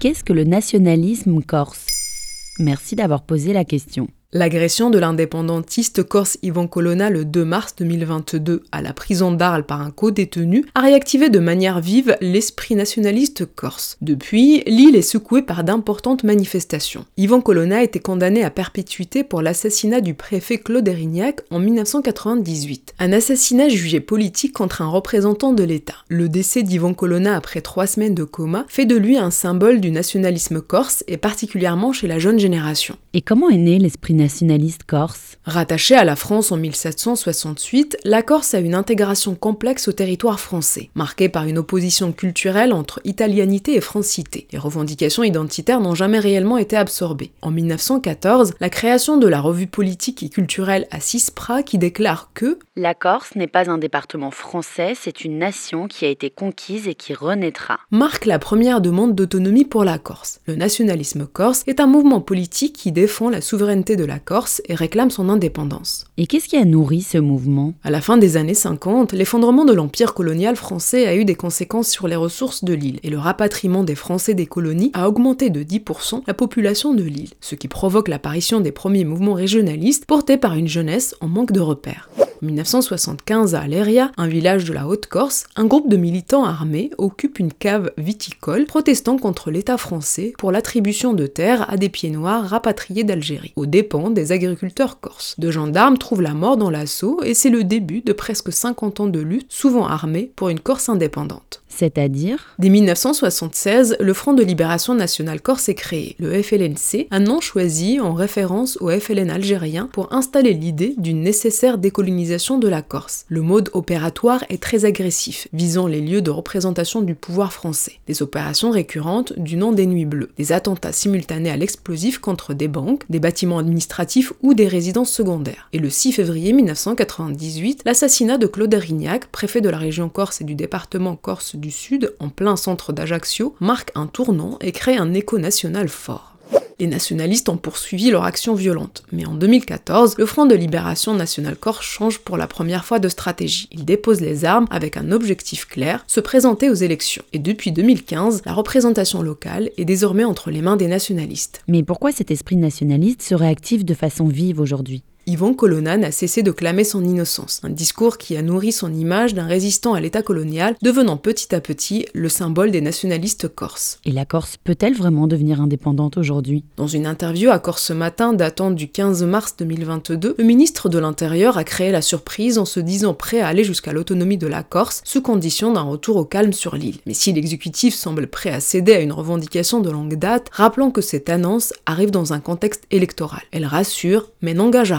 Qu'est-ce que le nationalisme corse? Merci d'avoir posé la question. L'agression de l'indépendantiste corse Ivan Colonna le 2 mars 2022 à la prison d'Arles par un co-détenu a réactivé de manière vive l'esprit nationaliste corse. Depuis, l'île est secouée par d'importantes manifestations. Ivan Colonna a été condamné à perpétuité pour l'assassinat du préfet Claude Erignac en 1998. Un assassinat jugé politique contre un représentant de l'État. Le décès d'Ivan Colonna après trois semaines de coma fait de lui un symbole du nationalisme corse et particulièrement chez la jeune génération. Et comment est né l'esprit nationaliste corse Rattachée à la France en 1768, la Corse a une intégration complexe au territoire français, marquée par une opposition culturelle entre italianité et francité. Les revendications identitaires n'ont jamais réellement été absorbées. En 1914, la création de la revue politique et culturelle à Cispra qui déclare que La Corse n'est pas un département français, c'est une nation qui a été conquise et qui renaîtra. marque la première demande d'autonomie pour la Corse. Le nationalisme corse est un mouvement politique qui défend la souveraineté de la Corse et réclame son indépendance. Et qu'est-ce qui a nourri ce mouvement? À la fin des années 50, l'effondrement de l'empire colonial français a eu des conséquences sur les ressources de l'île, et le rapatriement des Français des colonies a augmenté de 10% la population de l'île, ce qui provoque l'apparition des premiers mouvements régionalistes portés par une jeunesse en manque de repères. En 1975, à Aléria, un village de la Haute-Corse, un groupe de militants armés occupe une cave viticole protestant contre l'État français pour l'attribution de terres à des pieds noirs rapatriés d'Algérie, aux dépens des agriculteurs corses. Deux gendarmes trouvent la mort dans l'assaut et c'est le début de presque 50 ans de lutte, souvent armée, pour une Corse indépendante. C'est-à-dire Dès 1976, le Front de Libération Nationale Corse est créé, le FLNC, un nom choisi en référence au FLN algérien pour installer l'idée d'une nécessaire décolonisation de la Corse. Le mode opératoire est très agressif, visant les lieux de représentation du pouvoir français. Des opérations récurrentes du nom des Nuits Bleues, des attentats simultanés à l'explosif contre des banques, des bâtiments administratifs ou des résidences secondaires. Et le 6 février 1998, l'assassinat de Claude Erignac, préfet de la région Corse et du département Corse du Sud, en plein centre d'Ajaccio, marque un tournant et crée un écho national fort. Les nationalistes ont poursuivi leur action violente, mais en 2014, le Front de Libération Nationale Corse change pour la première fois de stratégie. Il dépose les armes avec un objectif clair, se présenter aux élections. Et depuis 2015, la représentation locale est désormais entre les mains des nationalistes. Mais pourquoi cet esprit nationaliste se réactive de façon vive aujourd'hui? Yvan Colonna n'a cessé de clamer son innocence, un discours qui a nourri son image d'un résistant à l'État colonial, devenant petit à petit le symbole des nationalistes corses. Et la Corse peut-elle vraiment devenir indépendante aujourd'hui? Dans une interview à Corse ce matin datant du 15 mars 2022, le ministre de l'Intérieur a créé la surprise en se disant prêt à aller jusqu'à l'autonomie de la Corse, sous condition d'un retour au calme sur l'île. Mais si l'exécutif semble prêt à céder à une revendication de longue date, rappelons que cette annonce arrive dans un contexte électoral. Elle rassure, mais n'engage à